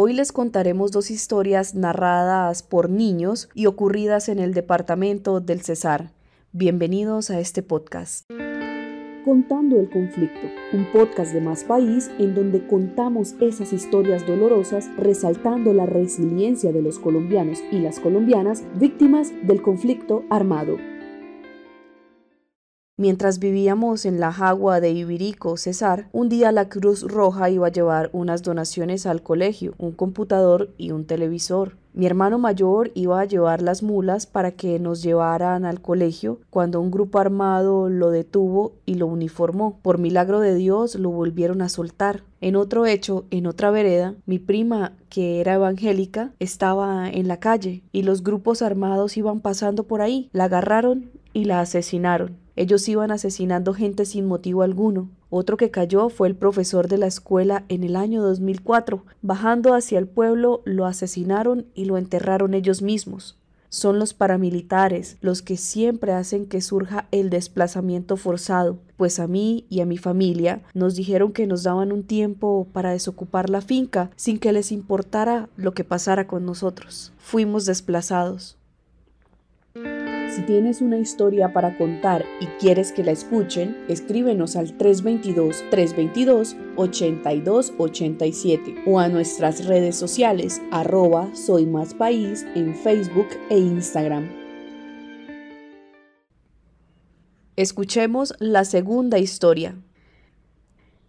Hoy les contaremos dos historias narradas por niños y ocurridas en el departamento del Cesar. Bienvenidos a este podcast. Contando el conflicto, un podcast de Más País en donde contamos esas historias dolorosas resaltando la resiliencia de los colombianos y las colombianas víctimas del conflicto armado. Mientras vivíamos en la Jagua de Ibirico, Cesar, un día la Cruz Roja iba a llevar unas donaciones al colegio, un computador y un televisor. Mi hermano mayor iba a llevar las mulas para que nos llevaran al colegio cuando un grupo armado lo detuvo y lo uniformó. Por milagro de Dios lo volvieron a soltar. En otro hecho, en otra vereda, mi prima, que era evangélica, estaba en la calle y los grupos armados iban pasando por ahí. La agarraron y la asesinaron. Ellos iban asesinando gente sin motivo alguno. Otro que cayó fue el profesor de la escuela en el año 2004. Bajando hacia el pueblo, lo asesinaron y lo enterraron ellos mismos. Son los paramilitares los que siempre hacen que surja el desplazamiento forzado, pues a mí y a mi familia nos dijeron que nos daban un tiempo para desocupar la finca sin que les importara lo que pasara con nosotros. Fuimos desplazados. Si tienes una historia para contar y quieres que la escuchen, escríbenos al 322-322-8287 o a nuestras redes sociales arroba soy más país en Facebook e Instagram. Escuchemos la segunda historia.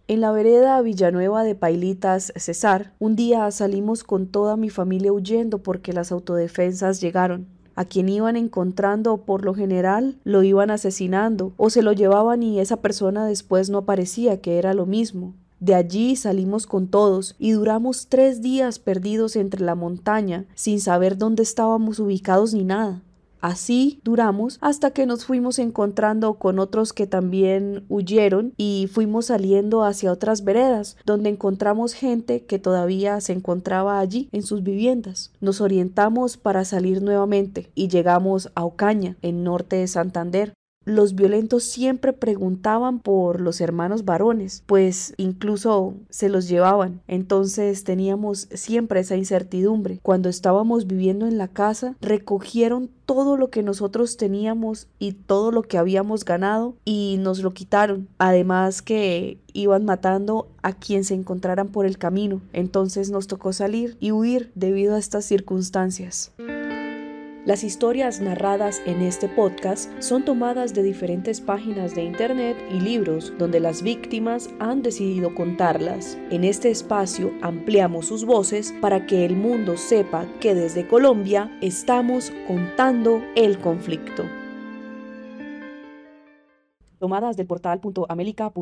En la vereda Villanueva de Pailitas, Cesar, un día salimos con toda mi familia huyendo porque las autodefensas llegaron. A quien iban encontrando por lo general lo iban asesinando o se lo llevaban y esa persona después no aparecía, que era lo mismo. De allí salimos con todos y duramos tres días perdidos entre la montaña, sin saber dónde estábamos ubicados ni nada. Así duramos hasta que nos fuimos encontrando con otros que también huyeron y fuimos saliendo hacia otras veredas, donde encontramos gente que todavía se encontraba allí en sus viviendas. Nos orientamos para salir nuevamente y llegamos a Ocaña, en norte de Santander, los violentos siempre preguntaban por los hermanos varones, pues incluso se los llevaban. Entonces teníamos siempre esa incertidumbre. Cuando estábamos viviendo en la casa, recogieron todo lo que nosotros teníamos y todo lo que habíamos ganado y nos lo quitaron. Además que iban matando a quien se encontraran por el camino. Entonces nos tocó salir y huir debido a estas circunstancias. Las historias narradas en este podcast son tomadas de diferentes páginas de internet y libros donde las víctimas han decidido contarlas. En este espacio ampliamos sus voces para que el mundo sepa que desde Colombia estamos contando el conflicto. Tomadas del portal.amelica.com